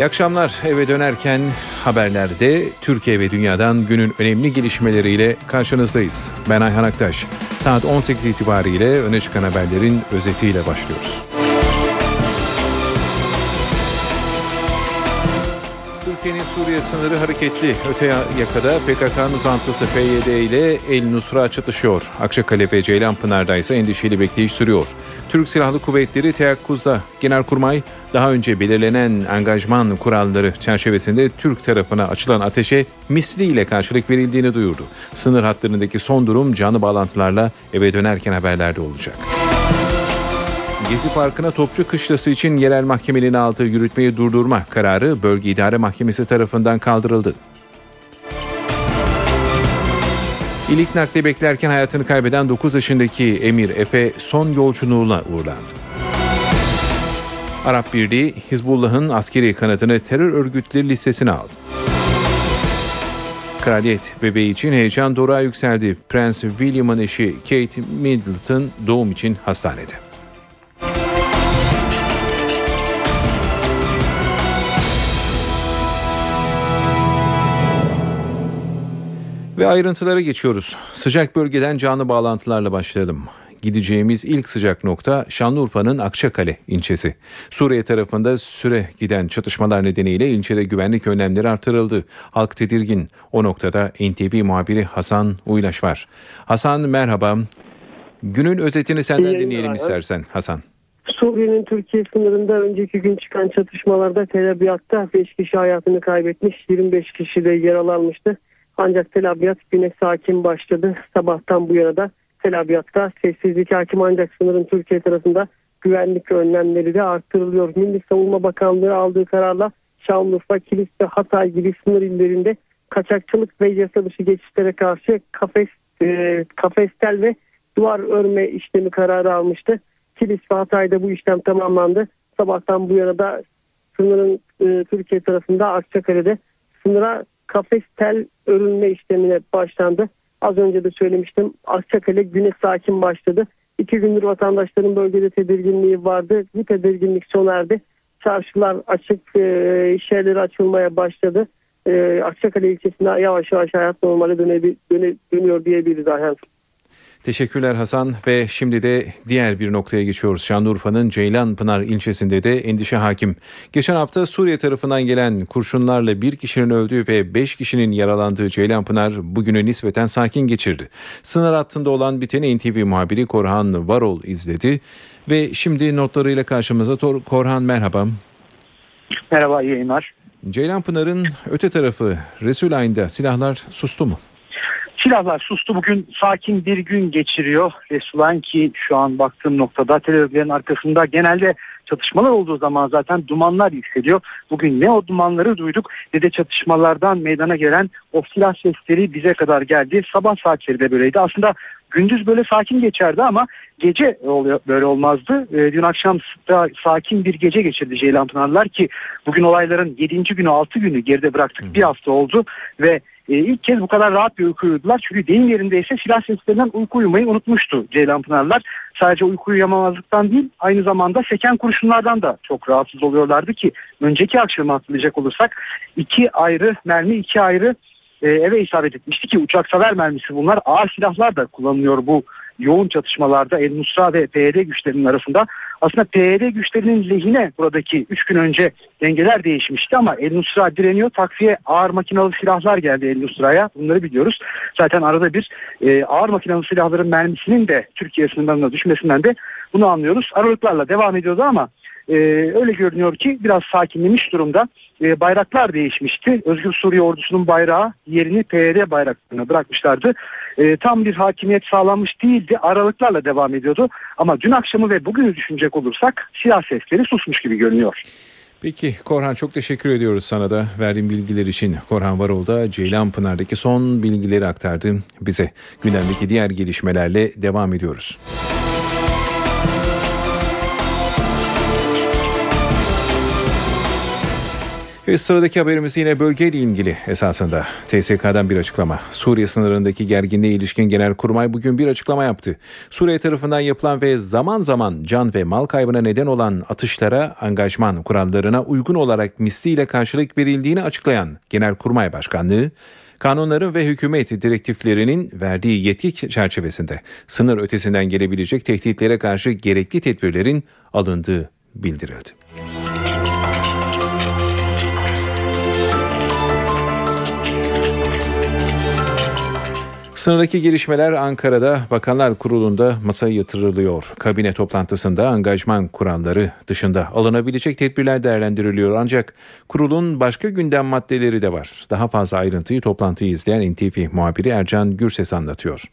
İyi akşamlar. Eve dönerken haberlerde Türkiye ve dünyadan günün önemli gelişmeleriyle karşınızdayız. Ben Ayhan Aktaş. Saat 18 itibariyle öne çıkan haberlerin özetiyle başlıyoruz. Suriye sınırı hareketli. Öte yakada PKK'nın uzantısı PYD ile El Nusra çatışıyor. Akçakale ve Ceylanpınar'da ise endişeli bekleyiş sürüyor. Türk Silahlı Kuvvetleri teyakkuzda. Genelkurmay daha önce belirlenen angajman kuralları çerçevesinde Türk tarafına açılan ateşe misliyle karşılık verildiğini duyurdu. Sınır hatlarındaki son durum canlı bağlantılarla eve dönerken haberlerde olacak. Gezi Parkı'na Topçu Kışlası için yerel mahkemenin aldığı yürütmeyi durdurma kararı Bölge İdare Mahkemesi tarafından kaldırıldı. İlik nakli beklerken hayatını kaybeden 9 yaşındaki Emir Efe son yolculuğuna uğurlandı. Arap Birliği Hizbullah'ın askeri kanadını terör örgütleri listesine aldı. Kraliyet bebeği için heyecan doruğa yükseldi. Prens William'ın eşi Kate Middleton doğum için hastanede. Ve ayrıntılara geçiyoruz. Sıcak bölgeden canlı bağlantılarla başlayalım. Gideceğimiz ilk sıcak nokta Şanlıurfa'nın Akçakale ilçesi. Suriye tarafında süre giden çatışmalar nedeniyle ilçede güvenlik önlemleri artırıldı. Halk tedirgin. O noktada NTV muhabiri Hasan Uylaş var. Hasan merhaba. Günün özetini senden dinleyelim istersen Hasan. Suriye'nin Türkiye sınırında önceki gün çıkan çatışmalarda Tel Abyad'da 5 kişi hayatını kaybetmiş, 25 kişi de yaralanmıştı. Ancak Tel Abyad güne sakin başladı. Sabahtan bu yana da Tel Abyad'da sessizlik hakim ancak sınırın Türkiye tarafında güvenlik önlemleri de arttırılıyor. Milli Savunma Bakanlığı aldığı kararla Şanlıurfa, Kilis ve Hatay gibi sınır illerinde kaçakçılık ve yasa dışı geçişlere karşı kafes, e, kafestel ve duvar örme işlemi kararı almıştı. Kilis ve Hatay'da bu işlem tamamlandı. Sabahtan bu yana da sınırın e, Türkiye tarafında Akçakale'de sınıra kafes tel örülme işlemine başlandı. Az önce de söylemiştim. Akçakale güne sakin başladı. İki gündür vatandaşların bölgede tedirginliği vardı. Bu tedirginlik sona erdi. Çarşılar açık, e, iş yerleri açılmaya başladı. E, Akçakale ilçesinde yavaş yavaş hayat normale döne, döne, dönüyor diyebiliriz Ayhan. Teşekkürler Hasan ve şimdi de diğer bir noktaya geçiyoruz. Şanlıurfa'nın Ceylanpınar ilçesinde de endişe hakim. Geçen hafta Suriye tarafından gelen kurşunlarla bir kişinin öldüğü ve beş kişinin yaralandığı Ceylanpınar bugünü nispeten sakin geçirdi. Sınır hattında olan biteni NTV muhabiri Korhan Varol izledi ve şimdi notlarıyla karşımıza Korhan merhaba. Merhaba iyi yayınlar. Ceylanpınar'ın öte tarafı Resulayn'da silahlar sustu mu? Silahlar sustu bugün sakin bir gün geçiriyor. Resulan ki şu an baktığım noktada terörlerin arkasında genelde çatışmalar olduğu zaman zaten dumanlar yükseliyor. Bugün ne o dumanları duyduk ne de çatışmalardan meydana gelen o silah sesleri bize kadar geldi. Sabah saatleri de böyleydi. Aslında gündüz böyle sakin geçerdi ama gece böyle olmazdı. E, dün akşam da sakin bir gece geçirdi Ceylan Pınarlar ki bugün olayların 7. günü 6 günü geride bıraktık. Bir hafta oldu ve e, ilk kez bu kadar rahat bir uyku uyudular. Çünkü deyim yerindeyse silah seslerinden uyku uyumayı unutmuştu Ceylan Pınarlar. Sadece uyku uyuyamamazlıktan değil aynı zamanda seken kurşunlardan da çok rahatsız oluyorlardı ki önceki akşamı hatırlayacak olursak iki ayrı mermi iki ayrı e, eve isabet etmişti ki uçak saver mermisi bunlar ağır silahlar da kullanılıyor bu yoğun çatışmalarda El Nusra ve PYD güçlerinin arasında. Aslında PYD güçlerinin lehine buradaki 3 gün önce dengeler değişmişti ama El Nusra direniyor. Takviye ağır makinalı silahlar geldi El Nusra'ya. Bunları biliyoruz. Zaten arada bir e, ağır makinalı silahların mermisinin de Türkiye sınırlarına düşmesinden de bunu anlıyoruz. Aralıklarla devam ediyordu ama e, öyle görünüyor ki biraz sakinlemiş durumda. E, bayraklar değişmişti. Özgür Suriye ordusunun bayrağı yerini PYD bayraklarına bırakmışlardı. E, tam bir hakimiyet sağlanmış değildi. Aralıklarla devam ediyordu. Ama dün akşamı ve bugünü düşünecek olursak silah sesleri susmuş gibi görünüyor. Peki Korhan çok teşekkür ediyoruz sana da verdiğin bilgiler için. Korhan Varol da Ceylan Pınar'daki son bilgileri aktardı bize. Gündemdeki diğer gelişmelerle devam ediyoruz. Ve sıradaki haberimiz yine bölgeyle ilgili esasında. TSK'dan bir açıklama. Suriye sınırındaki gerginliğe ilişkin Genelkurmay bugün bir açıklama yaptı. Suriye tarafından yapılan ve zaman zaman can ve mal kaybına neden olan atışlara angajman kurallarına uygun olarak misliyle karşılık verildiğini açıklayan Genelkurmay Başkanlığı, kanunların ve hükümet direktiflerinin verdiği yetki çerçevesinde sınır ötesinden gelebilecek tehditlere karşı gerekli tedbirlerin alındığı bildirildi. Sınırdaki gelişmeler Ankara'da Bakanlar Kurulu'nda masaya yatırılıyor. Kabine toplantısında angajman kuralları dışında alınabilecek tedbirler değerlendiriliyor. Ancak kurulun başka gündem maddeleri de var. Daha fazla ayrıntıyı toplantıyı izleyen NTV muhabiri Ercan Gürses anlatıyor.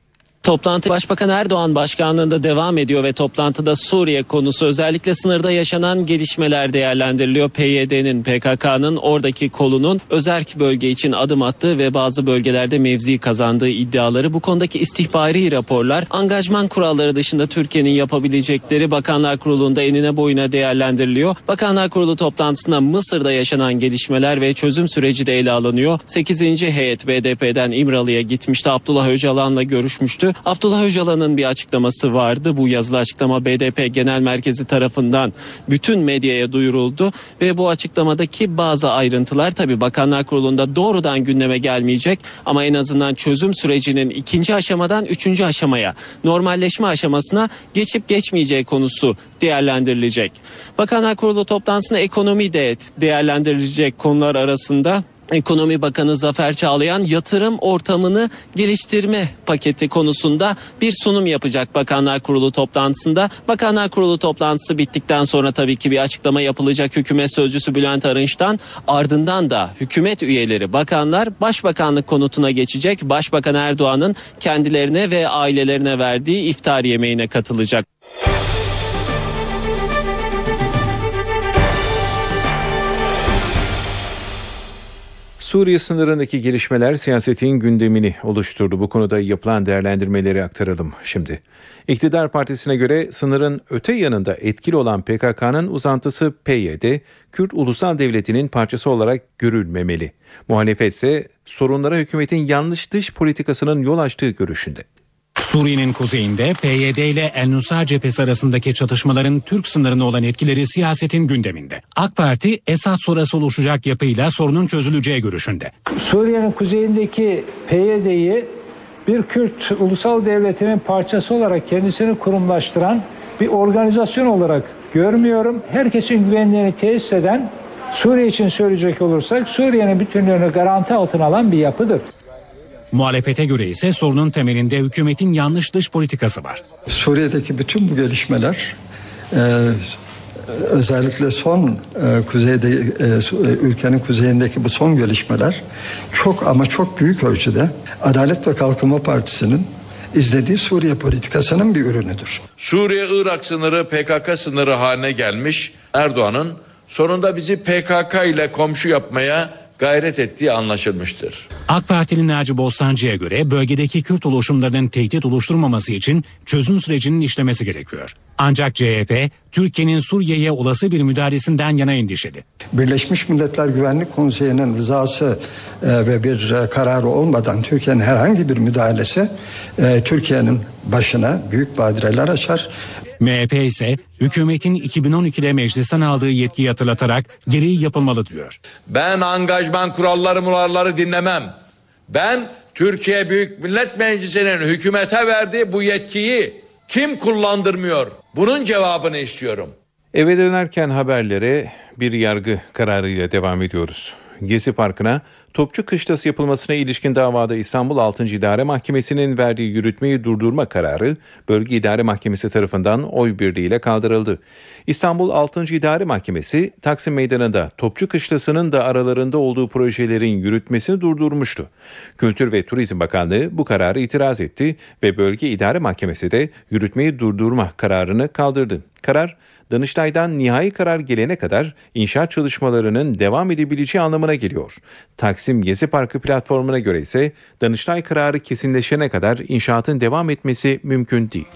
Toplantı Başbakan Erdoğan başkanlığında devam ediyor ve toplantıda Suriye konusu özellikle sınırda yaşanan gelişmeler değerlendiriliyor. PYD'nin PKK'nın oradaki kolunun özerk bölge için adım attığı ve bazı bölgelerde mevzi kazandığı iddiaları bu konudaki istihbari raporlar angajman kuralları dışında Türkiye'nin yapabilecekleri Bakanlar Kurulu'nda enine boyuna değerlendiriliyor. Bakanlar Kurulu toplantısında Mısır'da yaşanan gelişmeler ve çözüm süreci de ele alınıyor. 8. heyet BDP'den İmralı'ya gitmişti. Abdullah Öcalan'la görüşmüştü. Abdullah Öcalan'ın bir açıklaması vardı. Bu yazılı açıklama BDP Genel Merkezi tarafından bütün medyaya duyuruldu ve bu açıklamadaki bazı ayrıntılar tabi Bakanlar Kurulu'nda doğrudan gündeme gelmeyecek ama en azından çözüm sürecinin ikinci aşamadan üçüncü aşamaya normalleşme aşamasına geçip geçmeyeceği konusu değerlendirilecek. Bakanlar Kurulu toplantısında ekonomi de değerlendirilecek konular arasında Ekonomi Bakanı Zafer Çağlayan yatırım ortamını geliştirme paketi konusunda bir sunum yapacak Bakanlar Kurulu toplantısında. Bakanlar Kurulu toplantısı bittikten sonra tabii ki bir açıklama yapılacak hükümet sözcüsü Bülent Arınç'tan. Ardından da hükümet üyeleri, bakanlar başbakanlık konutuna geçecek. Başbakan Erdoğan'ın kendilerine ve ailelerine verdiği iftar yemeğine katılacak. Suriye sınırındaki gelişmeler siyasetin gündemini oluşturdu. Bu konuda yapılan değerlendirmeleri aktaralım şimdi. İktidar Partisi'ne göre sınırın öte yanında etkili olan PKK'nın uzantısı PYD, Kürt Ulusal Devleti'nin parçası olarak görülmemeli. Muhalefet ise sorunlara hükümetin yanlış dış politikasının yol açtığı görüşünde. Suriye'nin kuzeyinde PYD ile El Nusra cephesi arasındaki çatışmaların Türk sınırına olan etkileri siyasetin gündeminde. AK Parti Esad sonrası oluşacak yapıyla sorunun çözüleceği görüşünde. Suriye'nin kuzeyindeki PYD'yi bir Kürt ulusal devletinin parçası olarak kendisini kurumlaştıran bir organizasyon olarak görmüyorum. Herkesin güvenliğini tesis eden Suriye için söyleyecek olursak Suriye'nin bütünlüğünü garanti altına alan bir yapıdır. Muhalefete göre ise sorunun temelinde hükümetin yanlış dış politikası var. Suriye'deki bütün bu gelişmeler e, özellikle son e, kuzeyde e, e, ülkenin kuzeyindeki bu son gelişmeler çok ama çok büyük ölçüde Adalet ve Kalkınma Partisi'nin izlediği Suriye politikasının bir ürünüdür. Suriye-Irak sınırı PKK sınırı haline gelmiş Erdoğan'ın sonunda bizi PKK ile komşu yapmaya gayret ettiği anlaşılmıştır. AK Partili Naci Bostancı'ya göre bölgedeki Kürt oluşumlarının tehdit oluşturmaması için çözüm sürecinin işlemesi gerekiyor. Ancak CHP, Türkiye'nin Suriye'ye olası bir müdahalesinden yana endişeli. Birleşmiş Milletler Güvenlik Konseyi'nin rızası e, ve bir e, kararı olmadan Türkiye'nin herhangi bir müdahalesi e, Türkiye'nin başına büyük badireler açar. MHP ise hükümetin 2012'de meclisten aldığı yetkiyi hatırlatarak gereği yapılmalı diyor. Ben angajman kuralları muralları dinlemem. Ben Türkiye Büyük Millet Meclisi'nin hükümete verdiği bu yetkiyi kim kullandırmıyor? Bunun cevabını istiyorum. Eve dönerken haberlere bir yargı kararıyla devam ediyoruz. Gezi Parkı'na Topçu Kışlası yapılmasına ilişkin davada İstanbul 6. İdare Mahkemesi'nin verdiği yürütmeyi durdurma kararı Bölge İdare Mahkemesi tarafından oy birliğiyle kaldırıldı. İstanbul 6. İdare Mahkemesi Taksim Meydanı'nda Topçu Kışlası'nın da aralarında olduğu projelerin yürütmesini durdurmuştu. Kültür ve Turizm Bakanlığı bu kararı itiraz etti ve Bölge İdare Mahkemesi de yürütmeyi durdurma kararını kaldırdı. Karar Danıştay'dan nihai karar gelene kadar inşaat çalışmalarının devam edebileceği anlamına geliyor. Taksim Gezi Parkı platformuna göre ise Danıştay kararı kesinleşene kadar inşaatın devam etmesi mümkün değil.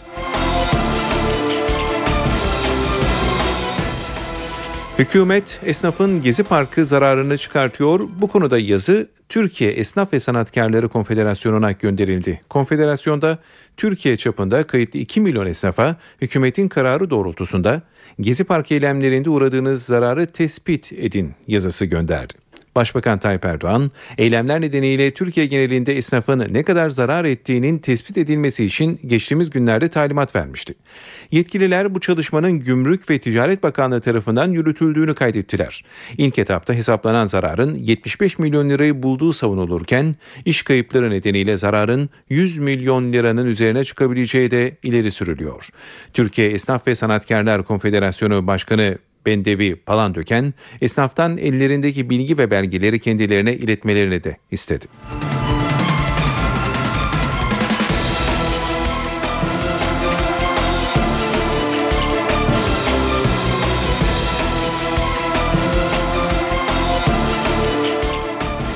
Hükümet esnafın Gezi Parkı zararını çıkartıyor. Bu konuda yazı Türkiye Esnaf ve Sanatkarları Konfederasyonu'na gönderildi. Konfederasyonda Türkiye çapında kayıtlı 2 milyon esnafa hükümetin kararı doğrultusunda Gezi Parkı eylemlerinde uğradığınız zararı tespit edin yazısı gönderdi. Başbakan Tayyip Erdoğan, eylemler nedeniyle Türkiye genelinde esnafın ne kadar zarar ettiğinin tespit edilmesi için geçtiğimiz günlerde talimat vermişti. Yetkililer bu çalışmanın Gümrük ve Ticaret Bakanlığı tarafından yürütüldüğünü kaydettiler. İlk etapta hesaplanan zararın 75 milyon lirayı bulduğu savunulurken, iş kayıpları nedeniyle zararın 100 milyon liranın üzerine çıkabileceği de ileri sürülüyor. Türkiye Esnaf ve Sanatkarlar Konfederasyonu Başkanı Bendevi Palandöken esnaftan ellerindeki bilgi ve belgeleri kendilerine iletmelerini de istedi.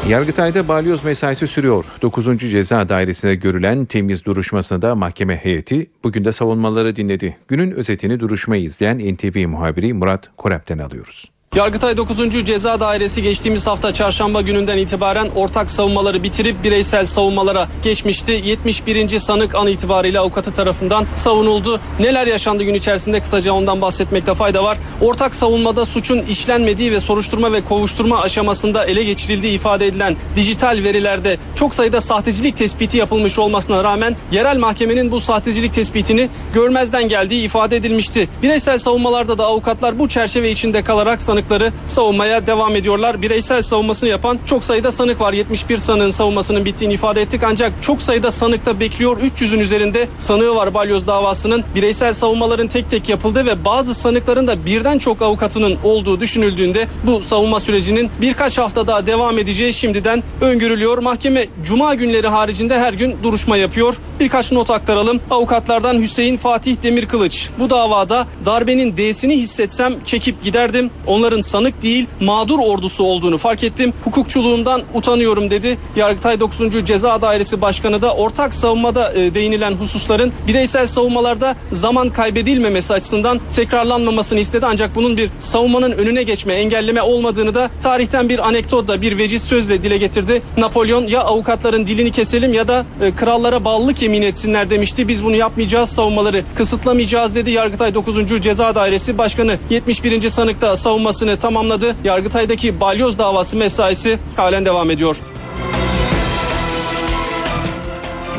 Yargıtay'da balyoz mesaisi sürüyor. 9. Ceza Dairesi'ne görülen temiz duruşmasında mahkeme heyeti bugün de savunmaları dinledi. Günün özetini duruşmayı izleyen NTV muhabiri Murat Korep'ten alıyoruz. Yargıtay 9. Ceza Dairesi geçtiğimiz hafta çarşamba gününden itibaren ortak savunmaları bitirip bireysel savunmalara geçmişti. 71. sanık an itibariyle avukatı tarafından savunuldu. Neler yaşandı gün içerisinde kısaca ondan bahsetmekte fayda var. Ortak savunmada suçun işlenmediği ve soruşturma ve kovuşturma aşamasında ele geçirildiği ifade edilen dijital verilerde çok sayıda sahtecilik tespiti yapılmış olmasına rağmen yerel mahkemenin bu sahtecilik tespitini görmezden geldiği ifade edilmişti. Bireysel savunmalarda da avukatlar bu çerçeve içinde kalarak sanık sanıkları savunmaya devam ediyorlar. Bireysel savunmasını yapan çok sayıda sanık var. 71 sanığın savunmasının bittiğini ifade ettik ancak çok sayıda sanıkta bekliyor. 300'ün üzerinde sanığı var balyoz davasının. Bireysel savunmaların tek tek yapıldığı ve bazı sanıkların da birden çok avukatının olduğu düşünüldüğünde bu savunma sürecinin birkaç hafta daha devam edeceği şimdiden öngörülüyor. Mahkeme cuma günleri haricinde her gün duruşma yapıyor. Birkaç not aktaralım. Avukatlardan Hüseyin Fatih Demirkılıç bu davada darbenin D'sini hissetsem çekip giderdim. Onların onların sanık değil mağdur ordusu olduğunu fark ettim. Hukukçuluğumdan utanıyorum dedi. Yargıtay 9. Ceza Dairesi Başkanı da ortak savunmada e, değinilen hususların bireysel savunmalarda zaman kaybedilmemesi açısından tekrarlanmamasını istedi. Ancak bunun bir savunmanın önüne geçme, engelleme olmadığını da tarihten bir anekdotla, bir veciz sözle dile getirdi. Napolyon ya avukatların dilini keselim ya da e, krallara bağlılık yemin etsinler demişti. Biz bunu yapmayacağız, savunmaları kısıtlamayacağız dedi. Yargıtay 9. Ceza Dairesi Başkanı 71. sanıkta savunması davasını tamamladı. Yargıtay'daki balyoz davası mesaisi halen devam ediyor.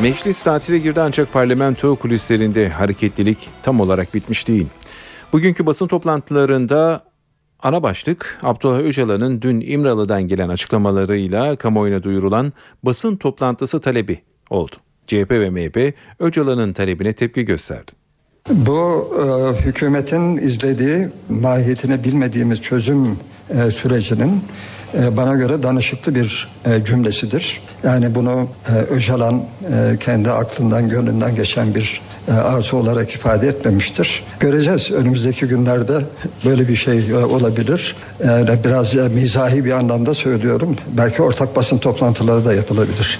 Meclis tatile girdi ancak parlamento kulislerinde hareketlilik tam olarak bitmiş değil. Bugünkü basın toplantılarında ana başlık Abdullah Öcalan'ın dün İmralı'dan gelen açıklamalarıyla kamuoyuna duyurulan basın toplantısı talebi oldu. CHP ve MHP Öcalan'ın talebine tepki gösterdi. Bu e, hükümetin izlediği mahiyetini bilmediğimiz çözüm e, sürecinin e, bana göre danışıklı bir e, cümlesidir. Yani bunu e, Öcalan e, kendi aklından gönlünden geçen bir e, arzu olarak ifade etmemiştir. Göreceğiz önümüzdeki günlerde böyle bir şey e, olabilir. E, biraz e, mizahi bir anlamda söylüyorum. Belki ortak basın toplantıları da yapılabilir.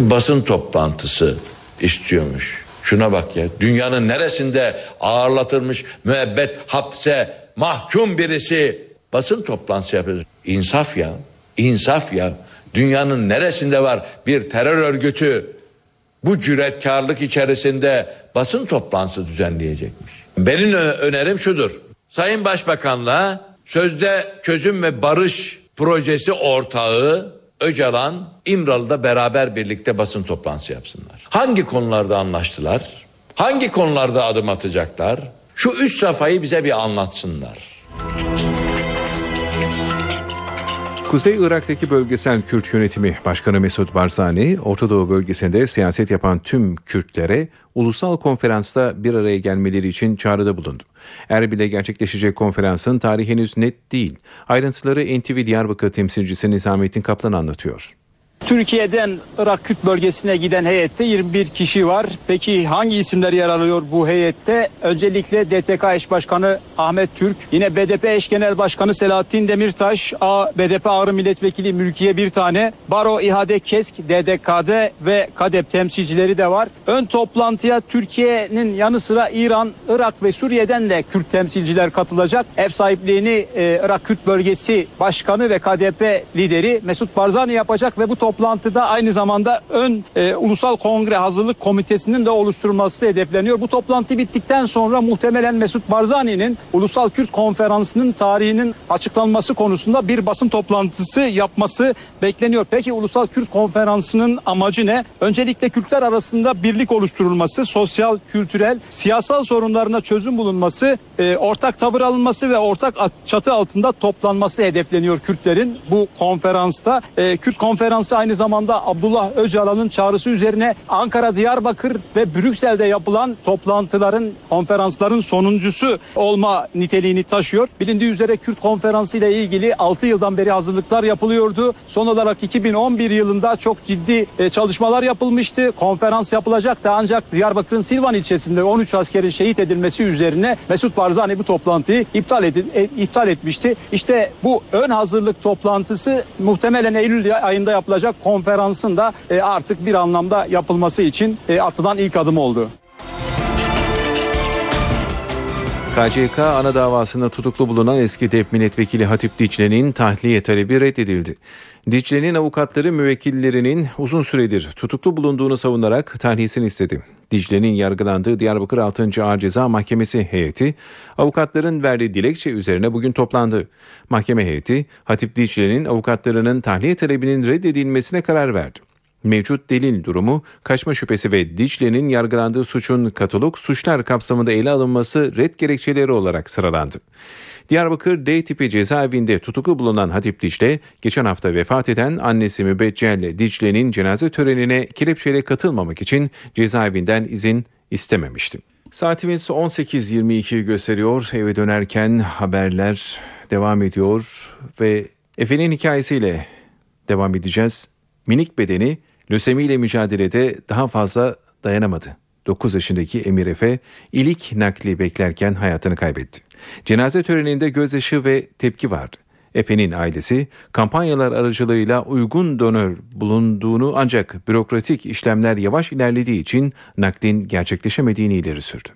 Basın toplantısı istiyormuş. Şuna bak ya dünyanın neresinde ağırlatılmış müebbet hapse mahkum birisi basın toplantısı yapıyor. İnsaf ya insaf ya dünyanın neresinde var bir terör örgütü bu cüretkarlık içerisinde basın toplantısı düzenleyecekmiş. Benim önerim şudur. Sayın Başbakanla sözde çözüm ve barış projesi ortağı Öcalan İmralı'da beraber birlikte basın toplantısı yapsınlar. Hangi konularda anlaştılar? Hangi konularda adım atacaklar? Şu üç safhayı bize bir anlatsınlar. Kuzey Irak'taki bölgesel Kürt yönetimi Başkanı Mesut Barzani, Orta Doğu bölgesinde siyaset yapan tüm Kürtlere ulusal konferansta bir araya gelmeleri için çağrıda bulundu. Erbil'de gerçekleşecek konferansın tarihi henüz net değil. Ayrıntıları NTV Diyarbakır temsilcisi Nizamettin Kaplan anlatıyor. Türkiye'den Irak Kürt bölgesine giden heyette 21 kişi var. Peki hangi isimler yer alıyor bu heyette? Öncelikle DTK eş başkanı Ahmet Türk, yine BDP eş genel başkanı Selahattin Demirtaş, A, BDP Ağrı Milletvekili Mülkiye bir tane, Baro İhade Kesk, DDK'de ve KADEP temsilcileri de var. Ön toplantıya Türkiye'nin yanı sıra İran, Irak ve Suriye'den de Kürt temsilciler katılacak. Ev sahipliğini e, Irak Kürt bölgesi başkanı ve KDP lideri Mesut Barzani yapacak ve bu toplantıda aynı zamanda ön e, Ulusal Kongre Hazırlık Komitesi'nin de oluşturulması hedefleniyor. Bu toplantı bittikten sonra muhtemelen Mesut Barzani'nin Ulusal Kürt Konferansı'nın tarihinin açıklanması konusunda bir basın toplantısı yapması bekleniyor. Peki Ulusal Kürt Konferansı'nın amacı ne? Öncelikle Kürtler arasında birlik oluşturulması, sosyal, kültürel, siyasal sorunlarına çözüm bulunması, e, ortak tavır alınması ve ortak çatı altında toplanması hedefleniyor Kürtlerin bu konferansta. E, Kürt konferansı aynı zamanda Abdullah Öcalan'ın çağrısı üzerine Ankara, Diyarbakır ve Brüksel'de yapılan toplantıların, konferansların sonuncusu olma niteliğini taşıyor. Bilindiği üzere Kürt konferansı ile ilgili 6 yıldan beri hazırlıklar yapılıyordu. Son olarak 2011 yılında çok ciddi e, çalışmalar yapılmıştı. Konferans yapılacaktı ancak Diyarbakır'ın Silvan ilçesinde 13 askerin şehit edilmesi üzerine Mesut Barzani bu toplantıyı iptal, edin, e, iptal etmişti. İşte bu ön hazırlık toplantısı muhtemelen Eylül ayında yapılacak konferansın da e, artık bir anlamda yapılması için e, atılan ilk adım oldu. KCK ana davasında tutuklu bulunan eski DEP milletvekili Hatip Dicle'nin tahliye talebi reddedildi. Dicle'nin avukatları müvekkillerinin uzun süredir tutuklu bulunduğunu savunarak tahliyesini istedi. Dicle'nin yargılandığı Diyarbakır 6. Ağır Ceza Mahkemesi heyeti avukatların verdiği dilekçe üzerine bugün toplandı. Mahkeme heyeti Hatip Dicle'nin avukatlarının tahliye talebinin reddedilmesine karar verdi. Mevcut delil durumu, kaçma şüphesi ve Dicle'nin yargılandığı suçun katalog suçlar kapsamında ele alınması red gerekçeleri olarak sıralandı. Diyarbakır D tipi cezaevinde tutuklu bulunan Hatip Dicle, geçen hafta vefat eden annesi Mübeccel Dicle'nin cenaze törenine kelepçeyle katılmamak için cezaevinden izin istememişti. Saatimiz 18.22 gösteriyor. Eve dönerken haberler devam ediyor ve Efe'nin hikayesiyle devam edeceğiz. Minik bedeni lösemi ile mücadelede daha fazla dayanamadı. 9 yaşındaki Emir Efe ilik nakli beklerken hayatını kaybetti. Cenaze töreninde gözyaşı ve tepki vardı. Efe'nin ailesi kampanyalar aracılığıyla uygun donör bulunduğunu ancak bürokratik işlemler yavaş ilerlediği için naklin gerçekleşemediğini ileri sürdü.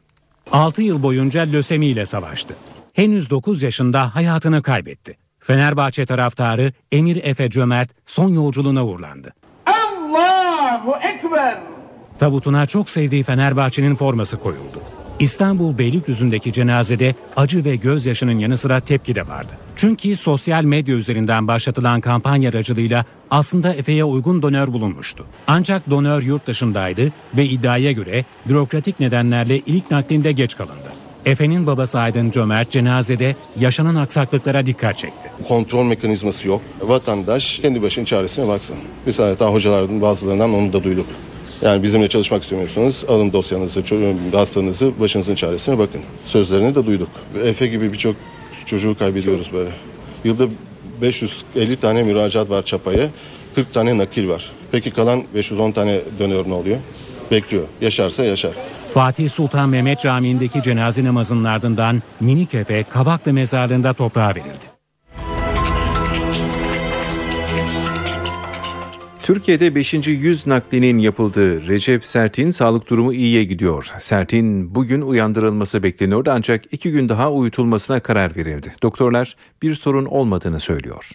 6 yıl boyunca lösemi ile savaştı. Henüz 9 yaşında hayatını kaybetti. Fenerbahçe taraftarı Emir Efe Cömert son yolculuğuna uğurlandı. Allahu Ekber! Tabutuna çok sevdiği Fenerbahçe'nin forması koyuldu. İstanbul Beylikdüzü'ndeki cenazede acı ve gözyaşının yanı sıra tepki de vardı. Çünkü sosyal medya üzerinden başlatılan kampanya aracılığıyla aslında Efe'ye uygun donör bulunmuştu. Ancak donör yurt dışındaydı ve iddiaya göre bürokratik nedenlerle ilk naklinde geç kalındı. Efe'nin babası Aydın Cömert cenazede yaşanan aksaklıklara dikkat çekti. Kontrol mekanizması yok. Vatandaş kendi başının çaresine baksın. Biz hatta hocalardan bazılarından onu da duyduk. Yani bizimle çalışmak istemiyorsanız alın dosyanızı, hastanızı, başınızın çaresine bakın. Sözlerini de duyduk. Efe gibi birçok çocuğu kaybediyoruz böyle. Yılda 550 tane müracaat var çapaya, 40 tane nakil var. Peki kalan 510 tane dönör ne oluyor? Bekliyor. Yaşarsa yaşar. Fatih Sultan Mehmet Camii'ndeki cenaze namazının ardından minik Efe Kavaklı mezarlığında toprağa verildi. Türkiye'de 5. yüz naklinin yapıldığı Recep Sert'in sağlık durumu iyiye gidiyor. Sert'in bugün uyandırılması bekleniyordu ancak iki gün daha uyutulmasına karar verildi. Doktorlar bir sorun olmadığını söylüyor.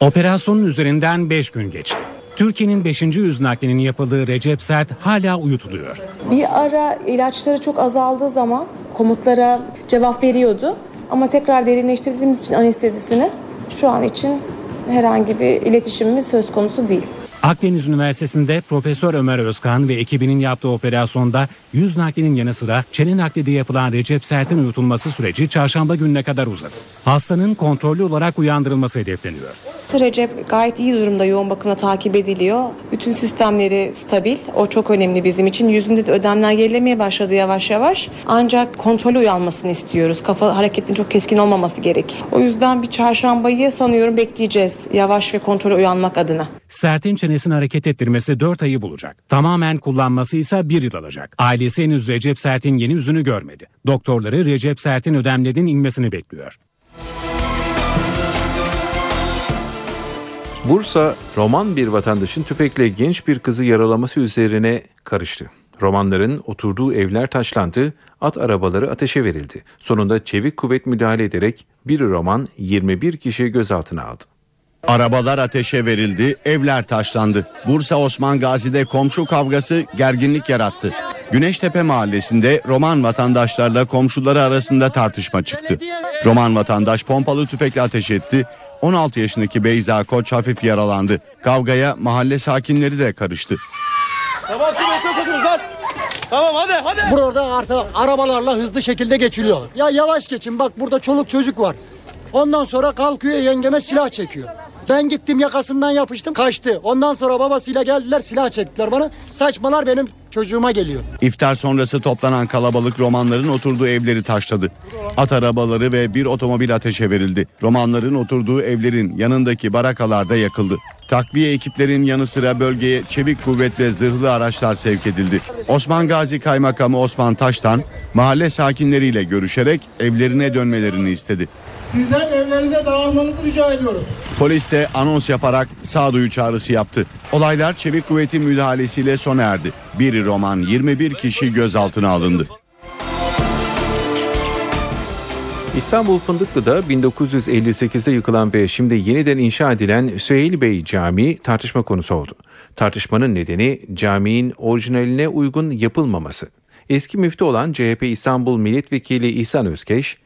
Operasyonun üzerinden 5 gün geçti. Türkiye'nin 5. yüz naklinin yapıldığı Recep Sert hala uyutuluyor. Bir ara ilaçları çok azaldığı zaman komutlara cevap veriyordu. Ama tekrar derinleştirdiğimiz için anestezisini şu an için herhangi bir iletişimimiz söz konusu değil. Akdeniz Üniversitesi'nde Profesör Ömer Özkan ve ekibinin yaptığı operasyonda yüz naklinin yanı sıra çene naklide yapılan Recep Sert'in uyutulması süreci çarşamba gününe kadar uzadı. Hastanın kontrollü olarak uyandırılması hedefleniyor. Recep gayet iyi durumda yoğun bakımda takip ediliyor. Bütün sistemleri stabil. O çok önemli bizim için. Yüzünde de ödemler gerilemeye başladı yavaş yavaş. Ancak kontrolü uyanmasını istiyoruz. Kafa hareketinin çok keskin olmaması gerek. O yüzden bir çarşambayı sanıyorum bekleyeceğiz. Yavaş ve kontrolü uyanmak adına. Sert'in çenesini hareket ettirmesi 4 ayı bulacak. Tamamen kullanması ise 1 yıl alacak. Ailesi henüz Recep Sert'in yeni yüzünü görmedi. Doktorları Recep Sert'in ödemlerinin inmesini bekliyor. Bursa, roman bir vatandaşın tüfekle genç bir kızı yaralaması üzerine karıştı. Romanların oturduğu evler taşlandı, at arabaları ateşe verildi. Sonunda çevik kuvvet müdahale ederek bir roman 21 kişi gözaltına aldı. Arabalar ateşe verildi, evler taşlandı. Bursa Osman Gazi'de komşu kavgası gerginlik yarattı. Güneştepe mahallesinde Roman vatandaşlarla komşuları arasında tartışma çıktı. Roman vatandaş pompalı tüfekle ateş etti. 16 yaşındaki Beyza Koç hafif yaralandı. Kavgaya mahalle sakinleri de karıştı. Tamam lan. Tamam hadi hadi. Burada artık arabalarla hızlı şekilde geçiliyor. Ya yavaş geçin bak burada çoluk çocuk var. Ondan sonra kalkıyor yengeme silah çekiyor. Ben gittim yakasından yapıştım kaçtı. Ondan sonra babasıyla geldiler silah çektiler bana. Saçmalar benim çocuğuma geliyor. İftar sonrası toplanan kalabalık romanların oturduğu evleri taşladı. At arabaları ve bir otomobil ateşe verildi. Romanların oturduğu evlerin yanındaki barakalarda yakıldı. Takviye ekiplerin yanı sıra bölgeye çevik kuvvet ve zırhlı araçlar sevk edildi. Osman Gazi Kaymakamı Osman Taştan mahalle sakinleriyle görüşerek evlerine dönmelerini istedi. Sizden evlerinize dağılmanızı rica ediyoruz. Polis de anons yaparak sağduyu çağrısı yaptı. Olaylar çevik kuvvetin müdahalesiyle sona erdi. Bir roman 21 kişi gözaltına alındı. İstanbul Fındıklı'da 1958'de yıkılan ve şimdi yeniden inşa edilen Süheyl Bey Camii tartışma konusu oldu. Tartışmanın nedeni caminin orijinaline uygun yapılmaması. Eski müftü olan CHP İstanbul Milletvekili İhsan Özkeş,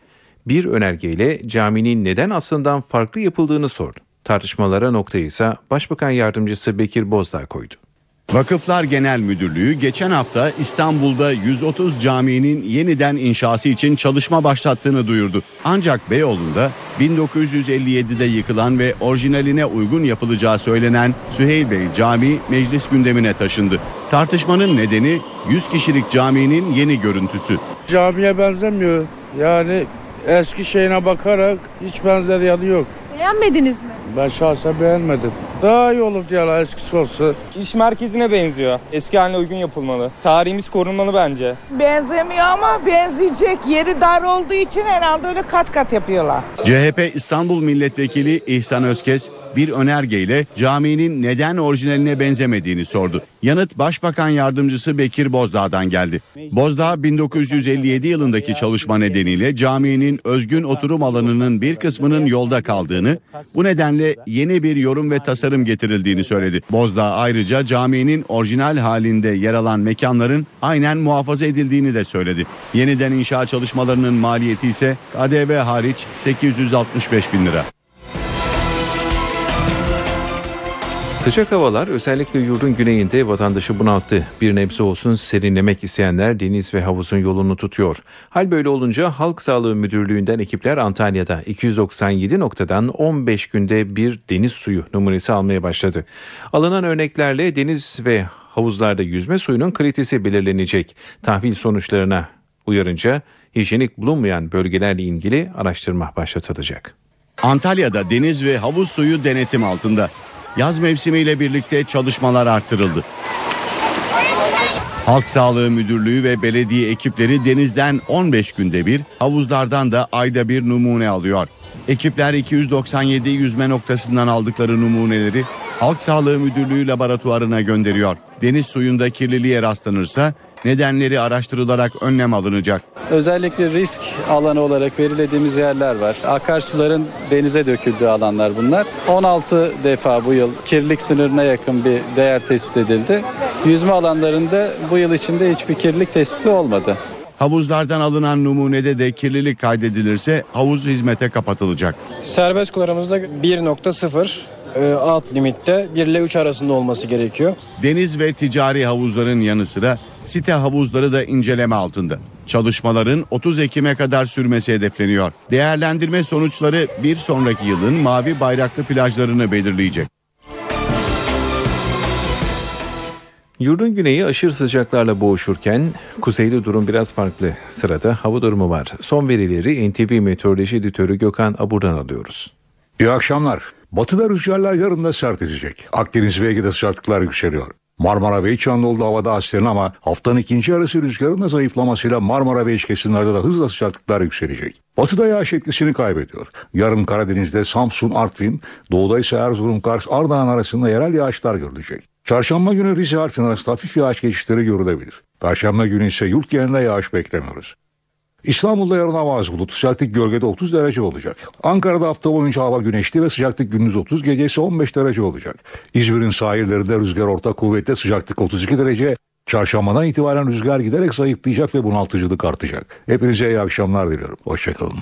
bir önergeyle caminin neden aslından farklı yapıldığını sordu. Tartışmalara noktayı ise Başbakan Yardımcısı Bekir Bozdağ koydu. Vakıflar Genel Müdürlüğü geçen hafta İstanbul'da 130 caminin yeniden inşası için çalışma başlattığını duyurdu. Ancak Beyoğlu'nda 1957'de yıkılan ve orijinaline uygun yapılacağı söylenen Süheyl Bey Camii meclis gündemine taşındı. Tartışmanın nedeni 100 kişilik caminin yeni görüntüsü. Camiye benzemiyor. Yani eski şeyine bakarak hiç benzer yanı yok. Beğenmediniz mi? Ben şahsen beğenmedim. Daha iyi olur diyorlar eskisi olsa. İş merkezine benziyor. Eski haline uygun yapılmalı. Tarihimiz korunmalı bence. Benzemiyor ama benzeyecek. Yeri dar olduğu için herhalde öyle kat kat yapıyorlar. CHP İstanbul Milletvekili İhsan Özkes bir önergeyle caminin neden orijinaline benzemediğini sordu. Yanıt Başbakan Yardımcısı Bekir Bozdağ'dan geldi. Bozdağ 1957 yılındaki çalışma nedeniyle caminin özgün oturum alanının bir kısmının yolda kaldığını, bu nedenle yeni bir yorum ve tasarım getirildiğini söyledi. Bozdağ ayrıca caminin orijinal halinde yer alan mekanların aynen muhafaza edildiğini de söyledi. Yeniden inşa çalışmalarının maliyeti ise KDV hariç 865 bin lira. Sıcak havalar özellikle yurdun güneyinde vatandaşı bunalttı. Bir nebze olsun serinlemek isteyenler deniz ve havuzun yolunu tutuyor. Hal böyle olunca Halk Sağlığı Müdürlüğü'nden ekipler Antalya'da 297 noktadan 15 günde bir deniz suyu numunesi almaya başladı. Alınan örneklerle deniz ve havuzlarda yüzme suyunun kalitesi belirlenecek. Tahvil sonuçlarına uyarınca hijyenik bulunmayan bölgelerle ilgili araştırma başlatılacak. Antalya'da deniz ve havuz suyu denetim altında. Yaz mevsimiyle birlikte çalışmalar arttırıldı. Halk Sağlığı Müdürlüğü ve belediye ekipleri denizden 15 günde bir, havuzlardan da ayda bir numune alıyor. Ekipler 297 yüzme noktasından aldıkları numuneleri Halk Sağlığı Müdürlüğü laboratuvarına gönderiyor. Deniz suyunda kirliliğe rastlanırsa nedenleri araştırılarak önlem alınacak. Özellikle risk alanı olarak belirlediğimiz yerler var. Akarsuların denize döküldüğü alanlar bunlar. 16 defa bu yıl kirlilik sınırına yakın bir değer tespit edildi. Yüzme alanlarında bu yıl içinde hiçbir kirlilik tespiti olmadı. Havuzlardan alınan numunede de kirlilik kaydedilirse havuz hizmete kapatılacak. Serbest kullanımızda 1.0 e, alt limitte 1 ile 3 arasında olması gerekiyor. Deniz ve ticari havuzların yanı sıra site havuzları da inceleme altında. Çalışmaların 30 Ekim'e kadar sürmesi hedefleniyor. Değerlendirme sonuçları bir sonraki yılın mavi bayraklı plajlarını belirleyecek. Yurdun güneyi aşırı sıcaklarla boğuşurken kuzeyde durum biraz farklı. Sırada hava durumu var. Son verileri NTV Meteoroloji Editörü Gökhan Abur'dan alıyoruz. İyi akşamlar. Batıda rüzgarlar yarın da sert esecek. Akdeniz ve Ege'de sıcaklıklar yükseliyor. Marmara ve İç Anadolu'da havada aslen ama haftanın ikinci yarısı rüzgarın da zayıflamasıyla Marmara ve iç kesimlerde de hızla sıcaklıklar yükselecek. Batıda yağış etkisini kaybediyor. Yarın Karadeniz'de Samsun, Artvin, doğuda ise Erzurum, Kars, Ardahan arasında yerel yağışlar görülecek. Çarşamba günü Rize Artvin arasında hafif yağış geçişleri görülebilir. Perşembe günü ise yurt genelinde yağış beklemiyoruz. İstanbul'da yarın hava az bulut, sıcaklık gölgede 30 derece olacak. Ankara'da hafta boyunca hava güneşli ve sıcaklık gündüz 30, gece ise 15 derece olacak. İzmir'in sahillerinde rüzgar orta kuvvette sıcaklık 32 derece. Çarşambadan itibaren rüzgar giderek zayıflayacak ve bunaltıcılık artacak. Hepinize iyi akşamlar diliyorum. Hoşçakalın.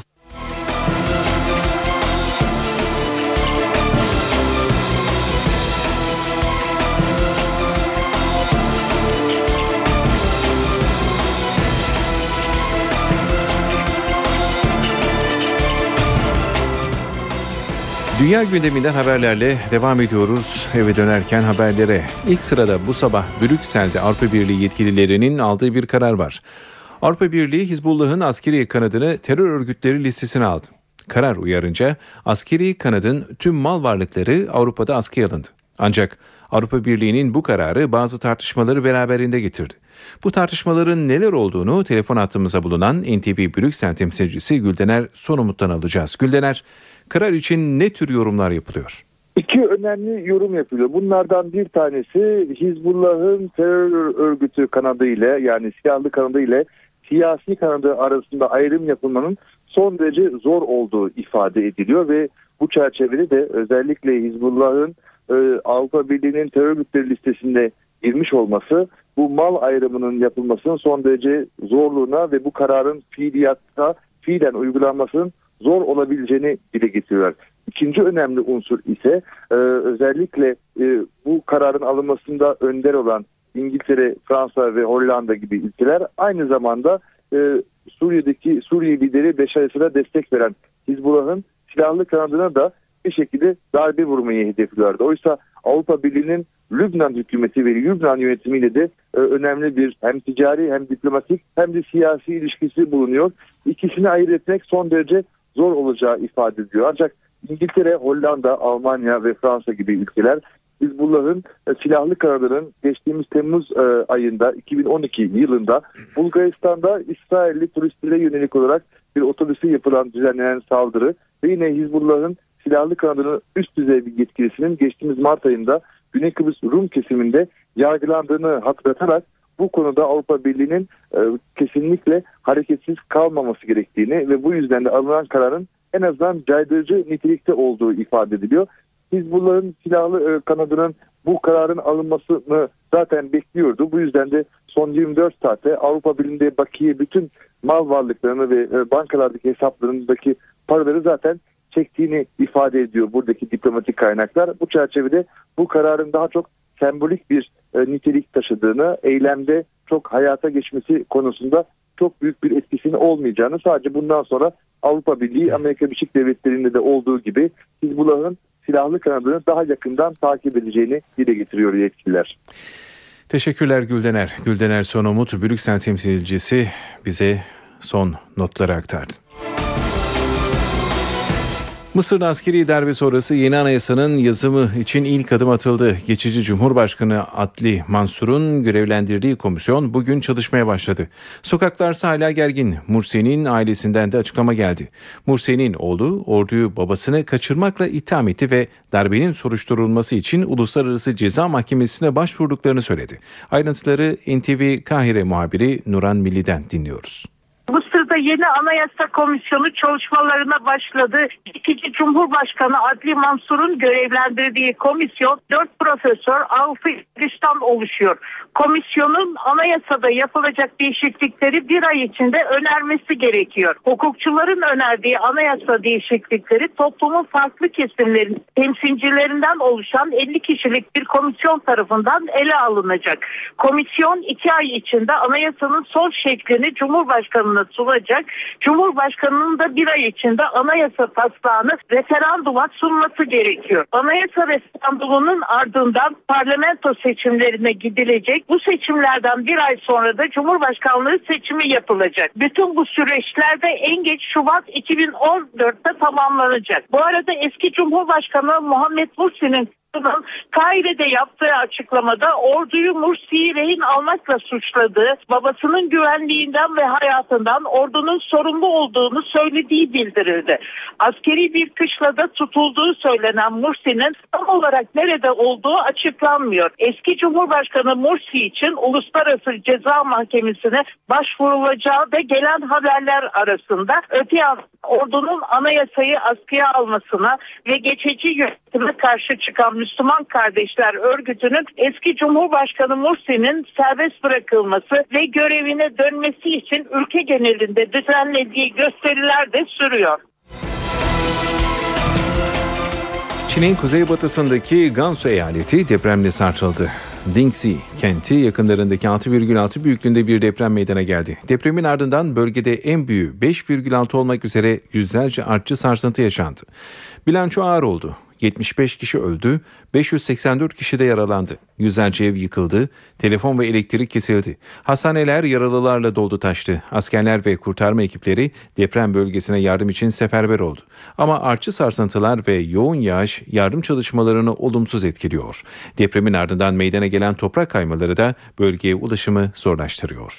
Dünya gündeminden haberlerle devam ediyoruz. Eve dönerken haberlere. İlk sırada bu sabah Brüksel'de Avrupa Birliği yetkililerinin aldığı bir karar var. Avrupa Birliği Hizbullah'ın askeri kanadını terör örgütleri listesine aldı. Karar uyarınca askeri kanadın tüm mal varlıkları Avrupa'da askıya alındı. Ancak Avrupa Birliği'nin bu kararı bazı tartışmaları beraberinde getirdi. Bu tartışmaların neler olduğunu telefon hattımıza bulunan NTV Brüksel temsilcisi Güldener Sonumut'tan alacağız. Güldener, karar için ne tür yorumlar yapılıyor? İki önemli yorum yapılıyor. Bunlardan bir tanesi Hizbullah'ın terör örgütü kanadı ile yani silahlı kanadı ile siyasi kanadı arasında ayrım yapılmanın son derece zor olduğu ifade ediliyor ve bu çerçevede de özellikle Hizbullah'ın e, Avrupa Birliği'nin terör örgütleri listesinde girmiş olması bu mal ayrımının yapılmasının son derece zorluğuna ve bu kararın fiiliyatta fiilen uygulanmasının zor olabileceğini dile getiriyorlar. İkinci önemli unsur ise e, özellikle e, bu kararın alınmasında önder olan İngiltere, Fransa ve Hollanda gibi ülkeler aynı zamanda e, Suriye'deki Suriye lideri Beşar Esad'a destek veren Hizbullah'ın silahlı kanadına da bir şekilde darbe vurmayı hedefliyorlardı. Oysa Avrupa Birliği'nin Lübnan hükümeti ve Lübnan yönetimiyle de e, önemli bir hem ticari hem diplomatik hem de siyasi ilişkisi bulunuyor. İkisini ayırt etmek son derece zor olacağı ifade ediyor. Ancak İngiltere, Hollanda, Almanya ve Fransa gibi ülkeler Hizbullah'ın e, silahlı kanadının geçtiğimiz Temmuz e, ayında 2012 yılında Bulgaristan'da İsrailli turistlere yönelik olarak bir otobüse yapılan düzenlenen saldırı ve yine Hizbullah'ın silahlı kanadının üst düzey bir yetkilisinin geçtiğimiz Mart ayında Güney Kıbrıs Rum kesiminde yargılandığını hatırlatarak bu konuda Avrupa Birliği'nin e, kesinlikle hareketsiz kalmaması gerektiğini ve bu yüzden de alınan kararın en azından caydırıcı nitelikte olduğu ifade ediliyor. Hizbullah'ın silahlı e, kanadının bu kararın alınmasını zaten bekliyordu. Bu yüzden de son 24 saatte Avrupa Birliği'nde bakiye bütün mal varlıklarını ve e, bankalardaki hesaplarındaki paraları zaten çektiğini ifade ediyor buradaki diplomatik kaynaklar. Bu çerçevede bu kararın daha çok sembolik bir e, nitelik taşıdığını, eylemde çok hayata geçmesi konusunda çok büyük bir etkisinin olmayacağını sadece bundan sonra Avrupa Birliği, Amerika Birleşik Devletleri'nde de olduğu gibi Hizbullah'ın silahlı kanadını daha yakından takip edeceğini dile getiriyor yetkililer. Teşekkürler Güldener. Güldener Sonomut, Brüksel temsilcisi bize son notları aktardı. Mısır'da askeri darbe sonrası yeni anayasanın yazımı için ilk adım atıldı. Geçici Cumhurbaşkanı Adli Mansur'un görevlendirdiği komisyon bugün çalışmaya başladı. Sokaklarsa hala gergin. Mursi'nin ailesinden de açıklama geldi. Mursi'nin oğlu orduyu babasını kaçırmakla itham etti ve darbenin soruşturulması için Uluslararası Ceza Mahkemesi'ne başvurduklarını söyledi. Ayrıntıları NTV Kahire muhabiri Nuran Milli'den dinliyoruz. Yeni Anayasa Komisyonu çalışmalarına başladı. İkinci Cumhurbaşkanı Adli Mansur'un görevlendirdiği komisyon 4 profesör, 6 İngiliz'den oluşuyor. Komisyonun anayasada yapılacak değişiklikleri bir ay içinde önermesi gerekiyor. Hukukçuların önerdiği anayasa değişiklikleri toplumun farklı kesimlerin temsilcilerinden oluşan 50 kişilik bir komisyon tarafından ele alınacak. Komisyon iki ay içinde anayasanın son şeklini Cumhurbaşkanı'na sunacak. Cumhurbaşkanı'nın da bir ay içinde anayasa taslağını referanduma sunması gerekiyor. Anayasa referandumunun ardından parlamento seçimlerine gidilecek. Bu seçimlerden bir ay sonra da Cumhurbaşkanlığı seçimi yapılacak. Bütün bu süreçlerde en geç Şubat 2014'te tamamlanacak. Bu arada eski Cumhurbaşkanı Muhammed Mursi'nin Kahire'de yaptığı açıklamada orduyu Mursi'yi rehin almakla suçladığı, babasının güvenliğinden ve hayatından ordunun sorumlu olduğunu söylediği bildirildi. Askeri bir kışlada tutulduğu söylenen Mursi'nin tam olarak nerede olduğu açıklanmıyor. Eski Cumhurbaşkanı Mursi için Uluslararası Ceza Mahkemesi'ne başvurulacağı da gelen haberler arasında öte yandan ordunun anayasayı askıya almasına ve geçici yönetime karşı çıkan Müslüman Kardeşler Örgütü'nün eski Cumhurbaşkanı Mursi'nin serbest bırakılması ve görevine dönmesi için ülke genelinde düzenlediği gösteriler de sürüyor. Çin'in kuzeybatısındaki Gansu eyaleti depremle sarsıldı. Dingxi kenti yakınlarındaki 6,6 büyüklüğünde bir deprem meydana geldi. Depremin ardından bölgede en büyüğü 5,6 olmak üzere yüzlerce artçı sarsıntı yaşandı. Bilanço ağır oldu. 75 kişi öldü, 584 kişi de yaralandı. Yüzlerce ev yıkıldı, telefon ve elektrik kesildi. Hastaneler yaralılarla doldu taştı. Askerler ve kurtarma ekipleri deprem bölgesine yardım için seferber oldu. Ama artçı sarsıntılar ve yoğun yağış yardım çalışmalarını olumsuz etkiliyor. Depremin ardından meydana gelen toprak kaymaları da bölgeye ulaşımı zorlaştırıyor.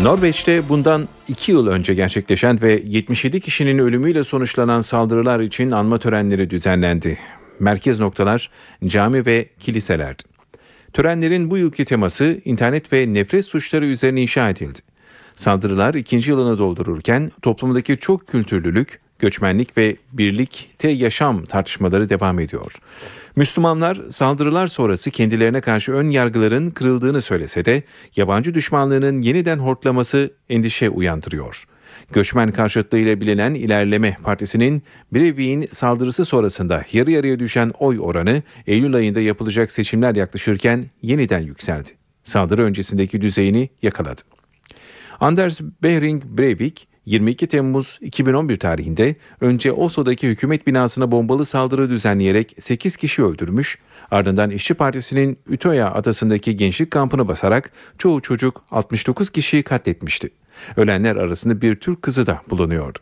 Norveç'te bundan 2 yıl önce gerçekleşen ve 77 kişinin ölümüyle sonuçlanan saldırılar için anma törenleri düzenlendi. Merkez noktalar cami ve kiliselerdi. Törenlerin bu yılki teması internet ve nefret suçları üzerine inşa edildi. Saldırılar ikinci yılını doldururken toplumdaki çok kültürlülük, göçmenlik ve birlikte yaşam tartışmaları devam ediyor. Müslümanlar saldırılar sonrası kendilerine karşı ön yargıların kırıldığını söylese de yabancı düşmanlığının yeniden hortlaması endişe uyandırıyor. Göçmen karşıtlığıyla bilinen İlerleme Partisi'nin Breivik'in saldırısı sonrasında yarı yarıya düşen oy oranı Eylül ayında yapılacak seçimler yaklaşırken yeniden yükseldi. Saldırı öncesindeki düzeyini yakaladı. Anders Behring Breivik 22 Temmuz 2011 tarihinde önce Oslo'daki hükümet binasına bombalı saldırı düzenleyerek 8 kişi öldürmüş, ardından İşçi Partisi'nin Ütoya adasındaki gençlik kampını basarak çoğu çocuk 69 kişiyi katletmişti. Ölenler arasında bir Türk kızı da bulunuyordu.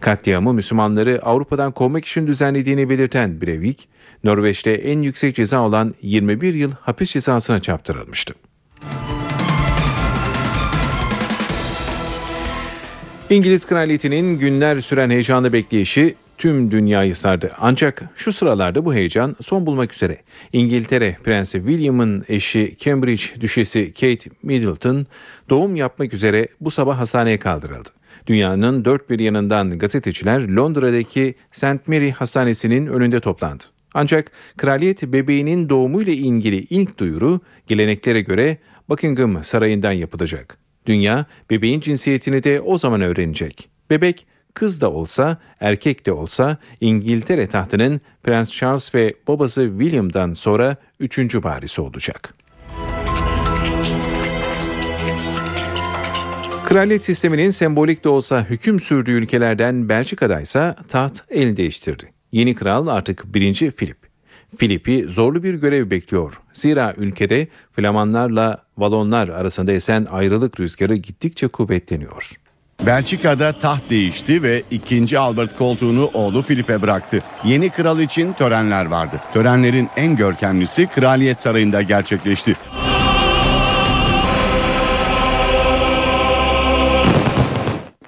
Katliamı Müslümanları Avrupa'dan kovmak için düzenlediğini belirten Breivik, Norveç'te en yüksek ceza olan 21 yıl hapis cezasına çarptırılmıştı. İngiliz kraliyetinin günler süren heyecanlı bekleyişi tüm dünyayı sardı. Ancak şu sıralarda bu heyecan son bulmak üzere. İngiltere Prensi William'ın eşi Cambridge Düşesi Kate Middleton doğum yapmak üzere bu sabah hastaneye kaldırıldı. Dünyanın dört bir yanından gazeteciler Londra'daki St. Mary Hastanesi'nin önünde toplandı. Ancak kraliyet bebeğinin doğumuyla ilgili ilk duyuru geleneklere göre Buckingham Sarayı'ndan yapılacak. Dünya bebeğin cinsiyetini de o zaman öğrenecek. Bebek kız da olsa, erkek de olsa İngiltere tahtının Prens Charles ve babası William'dan sonra üçüncü varisi olacak. Kraliyet sisteminin sembolik de olsa hüküm sürdüğü ülkelerden Belçika'da ise taht el değiştirdi. Yeni kral artık birinci Filip. Filip'i zorlu bir görev bekliyor. Zira ülkede Flamanlarla Valonlar arasında esen ayrılık rüzgarı gittikçe kuvvetleniyor. Belçika'da taht değişti ve ikinci Albert koltuğunu oğlu Filip'e bıraktı. Yeni kral için törenler vardı. Törenlerin en görkemlisi Kraliyet Sarayı'nda gerçekleşti.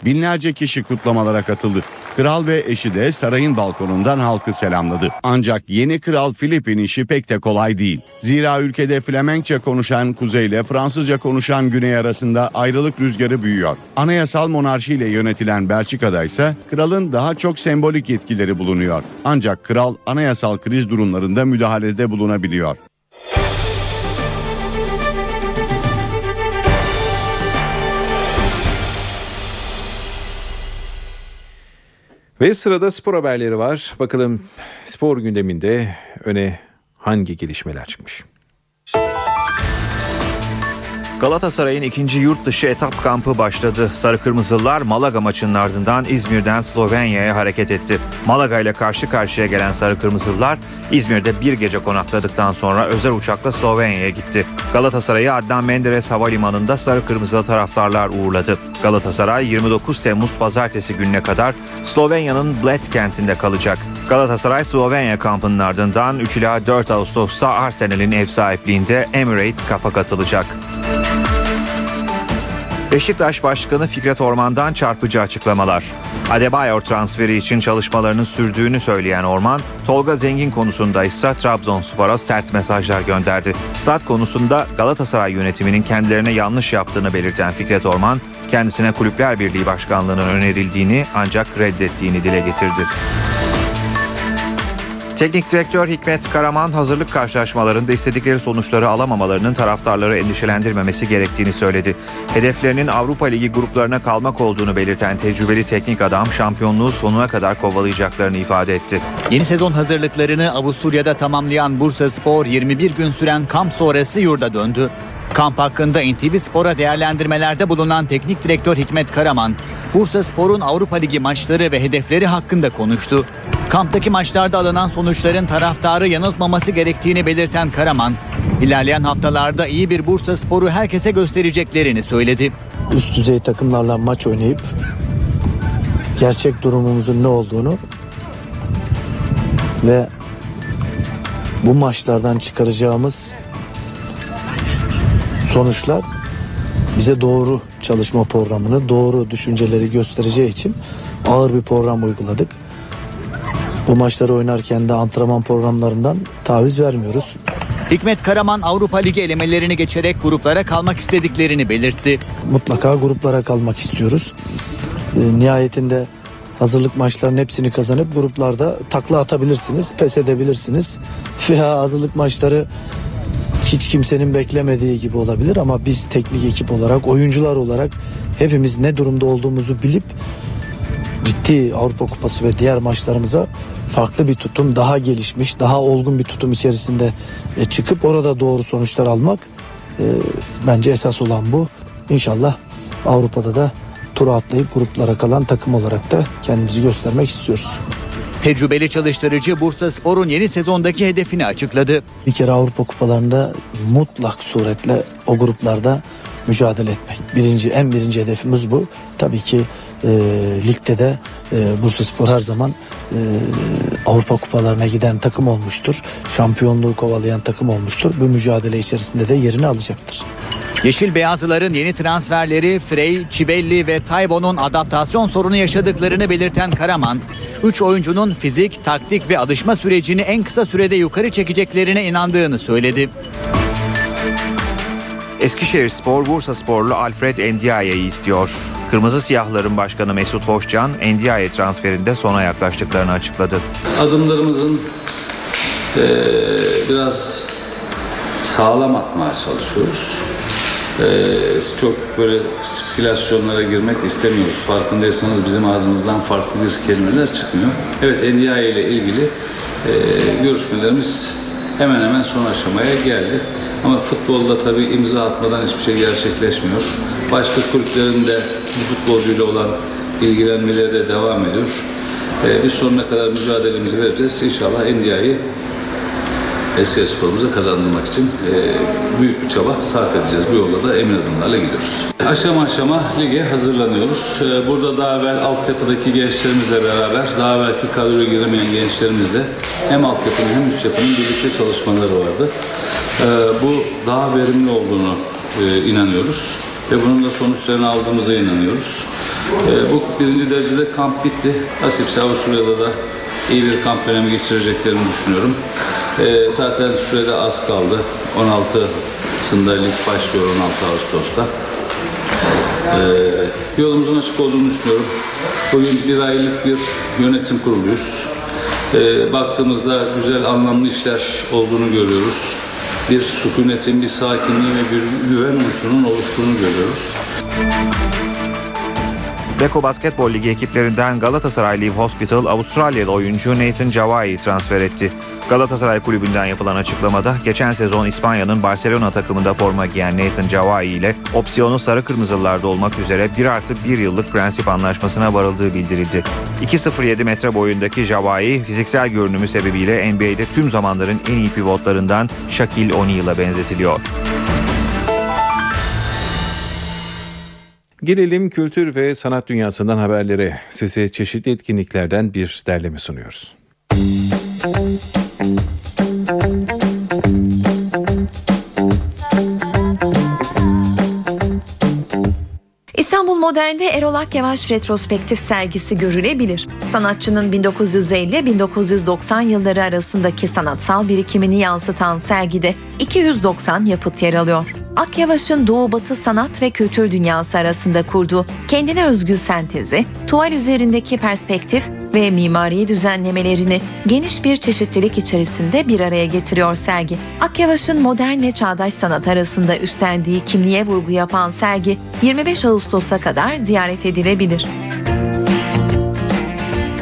Binlerce kişi kutlamalara katıldı. Kral ve eşi de sarayın balkonundan halkı selamladı. Ancak yeni kral Filip'in işi pek de kolay değil. Zira ülkede Flemenkçe konuşan kuzey ile Fransızca konuşan güney arasında ayrılık rüzgarı büyüyor. Anayasal monarşiyle yönetilen Belçika'da ise kralın daha çok sembolik yetkileri bulunuyor. Ancak kral anayasal kriz durumlarında müdahalede bulunabiliyor. Ve sırada spor haberleri var. Bakalım spor gündeminde öne hangi gelişmeler çıkmış? Galatasaray'ın ikinci yurt dışı etap kampı başladı. Sarı Kırmızılar Malaga maçının ardından İzmir'den Slovenya'ya hareket etti. Malaga ile karşı karşıya gelen Sarı Kırmızılar İzmir'de bir gece konakladıktan sonra özel uçakla Slovenya'ya gitti. Galatasaray'ı Adnan Menderes Havalimanı'nda Sarı Kırmızılı taraftarlar uğurladı. Galatasaray 29 Temmuz pazartesi gününe kadar Slovenya'nın Bled kentinde kalacak. Galatasaray Slovenya kampının ardından 3 ila 4 Ağustos'ta Arsenal'in ev sahipliğinde Emirates Cup'a katılacak. Beşiktaş Başkanı Fikret Orman'dan çarpıcı açıklamalar. Adebayor transferi için çalışmalarının sürdüğünü söyleyen Orman, Tolga Zengin konusunda ise Trabzonspor'a sert mesajlar gönderdi. Stat konusunda Galatasaray yönetiminin kendilerine yanlış yaptığını belirten Fikret Orman, kendisine Kulüpler Birliği Başkanlığı'nın önerildiğini ancak reddettiğini dile getirdi. Teknik direktör Hikmet Karaman hazırlık karşılaşmalarında istedikleri sonuçları alamamalarının taraftarları endişelendirmemesi gerektiğini söyledi. Hedeflerinin Avrupa Ligi gruplarına kalmak olduğunu belirten tecrübeli teknik adam şampiyonluğu sonuna kadar kovalayacaklarını ifade etti. Yeni sezon hazırlıklarını Avusturya'da tamamlayan Bursa Spor 21 gün süren kamp sonrası yurda döndü. Kamp hakkında NTV Spor'a değerlendirmelerde bulunan teknik direktör Hikmet Karaman, Bursa Spor'un Avrupa Ligi maçları ve hedefleri hakkında konuştu. Kamptaki maçlarda alınan sonuçların taraftarı yanıltmaması gerektiğini belirten Karaman, ilerleyen haftalarda iyi bir Bursa Spor'u herkese göstereceklerini söyledi. Üst düzey takımlarla maç oynayıp gerçek durumumuzun ne olduğunu ve bu maçlardan çıkaracağımız sonuçlar bize doğru çalışma programını, doğru düşünceleri göstereceği için ağır bir program uyguladık. Bu maçları oynarken de antrenman programlarından taviz vermiyoruz. Hikmet Karaman Avrupa Ligi elemelerini geçerek gruplara kalmak istediklerini belirtti. Mutlaka gruplara kalmak istiyoruz. E, nihayetinde hazırlık maçlarının hepsini kazanıp gruplarda takla atabilirsiniz, pes edebilirsiniz. Veya hazırlık maçları hiç kimsenin beklemediği gibi olabilir ama biz teknik ekip olarak, oyuncular olarak hepimiz ne durumda olduğumuzu bilip ciddi Avrupa Kupası ve diğer maçlarımıza farklı bir tutum, daha gelişmiş, daha olgun bir tutum içerisinde e, çıkıp orada doğru sonuçlar almak e, bence esas olan bu. İnşallah Avrupa'da da tura atlayıp gruplara kalan takım olarak da kendimizi göstermek istiyoruz. Tecrübeli çalıştırıcı Bursa Spor'un yeni sezondaki hedefini açıkladı. Bir kere Avrupa kupalarında mutlak suretle o gruplarda mücadele etmek. Birinci, en birinci hedefimiz bu. Tabii ki e, ligde de e, Bursa Spor her zaman e, Avrupa kupalarına giden takım olmuştur. Şampiyonluğu kovalayan takım olmuştur. Bu mücadele içerisinde de yerini alacaktır. Yeşil Beyazlıların yeni transferleri Frey, Çibelli ve Taybo'nun adaptasyon sorunu yaşadıklarını belirten Karaman, 3 oyuncunun fizik, taktik ve alışma sürecini en kısa sürede yukarı çekeceklerine inandığını söyledi. Eskişehir Spor Bursa Sporlu Alfred Ndiaye'yi istiyor. Kırmızı Siyahların Başkanı Mesut Hoşcan, Ndiaye transferinde sona yaklaştıklarını açıkladı. Adımlarımızın eee, biraz sağlam atmaya çalışıyoruz. Eee, çok böyle spekülasyonlara girmek istemiyoruz. Farkındaysanız bizim ağzımızdan farklı bir kelimeler çıkmıyor. Evet Ndiaye ile ilgili eee, görüşmelerimiz hemen hemen son aşamaya geldi. Ama futbolda tabii imza atmadan hiçbir şey gerçekleşmiyor. Başka kulüplerin de bu futbolcuyla olan ilgilenmeleri de devam ediyor. Ee, biz sonuna kadar mücadelemizi vereceğiz. İnşallah Endia'yı eski sporumuza kazandırmak için e, büyük bir çaba sarf edeceğiz. Bu yolda da emin adımlarla gidiyoruz. Aşama aşama lige hazırlanıyoruz. Ee, burada daha evvel altyapıdaki gençlerimizle beraber, daha evvelki kadroya giremeyen gençlerimizle hem altyapının hem üst yapının birlikte çalışmaları vardı. Ee, bu daha verimli olduğunu e, inanıyoruz ve bunun da sonuçlarını aldığımıza inanıyoruz. Ee, bu birinci derecede kamp bitti. Nasipse Avusturya'da da iyi bir kamp dönemi geçireceklerini düşünüyorum. Ee, zaten sürede az kaldı. 16'sında lig başlıyor 16 Ağustos'ta. Ee, yolumuzun açık olduğunu düşünüyorum. Bugün bir aylık bir yönetim kuruluyuz. Ee, baktığımızda güzel anlamlı işler olduğunu görüyoruz. Bir sükunetin, bir sakinliğin ve bir güven unsurunun oluştuğunu görüyoruz. Beko Basketbol Ligi ekiplerinden Galatasaray Live Hospital Avustralyalı oyuncu Nathan Javai'yi transfer etti. Galatasaray kulübünden yapılan açıklamada geçen sezon İspanya'nın Barcelona takımında forma giyen Nathan Javai ile opsiyonu sarı kırmızılarda olmak üzere 1 artı 1 yıllık prensip anlaşmasına varıldığı bildirildi. 2.07 metre boyundaki Javai fiziksel görünümü sebebiyle NBA'de tüm zamanların en iyi pivotlarından Shaquille O'Neal'a benzetiliyor. Gelelim kültür ve sanat dünyasından haberlere. Size çeşitli etkinliklerden bir derleme sunuyoruz. İstanbul Modern'de Erol Akyavaş retrospektif sergisi görülebilir. Sanatçının 1950-1990 yılları arasındaki sanatsal birikimini yansıtan sergide 290 yapıt yer alıyor. Akyavaş'ın Doğu Batı sanat ve kültür dünyası arasında kurduğu kendine özgü sentezi, tuval üzerindeki perspektif ve mimari düzenlemelerini geniş bir çeşitlilik içerisinde bir araya getiriyor sergi. Akyavaş'ın modern ve çağdaş sanat arasında üstlendiği kimliğe vurgu yapan sergi 25 Ağustos'a kadar ziyaret edilebilir.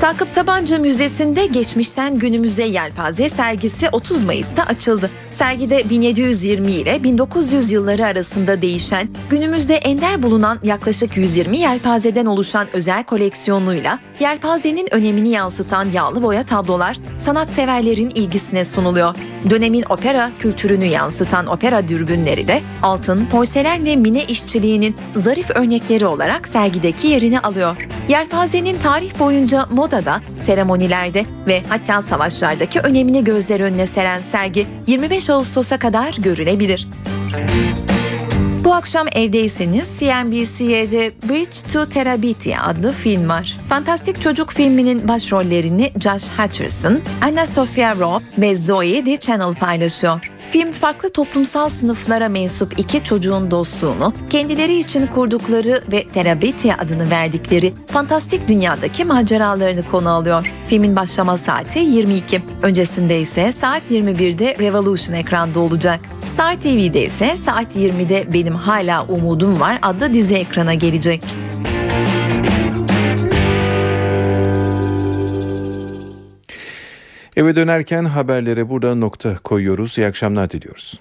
Sakıp Sabancı Müzesi'nde geçmişten günümüze yelpaze sergisi 30 Mayıs'ta açıldı. Sergide 1720 ile 1900 yılları arasında değişen, günümüzde ender bulunan yaklaşık 120 yelpazeden oluşan özel koleksiyonuyla yelpazenin önemini yansıtan yağlı boya tablolar sanatseverlerin ilgisine sunuluyor. Dönemin opera kültürünü yansıtan opera dürbünleri de altın, porselen ve mine işçiliğinin zarif örnekleri olarak sergideki yerini alıyor. Yelpazenin tarih boyunca modada, seremonilerde ve hatta savaşlardaki önemini gözler önüne seren sergi 25 Ağustos'a kadar görülebilir. Bu akşam evdeyseniz CNBC'de Bridge to Terabithia adlı film var. Fantastik Çocuk filminin başrollerini Josh Hutcherson, Anna Sophia Robb ve Zoe Deschanel paylaşıyor. Film farklı toplumsal sınıflara mensup iki çocuğun dostluğunu, kendileri için kurdukları ve Terabithia adını verdikleri fantastik dünyadaki maceralarını konu alıyor. Filmin başlama saati 22. Öncesinde ise saat 21'de Revolution ekranda olacak. Star TV'de ise saat 20'de Benim Hala Umudum Var adlı dizi ekrana gelecek. Eve dönerken haberlere burada nokta koyuyoruz. İyi akşamlar diliyoruz.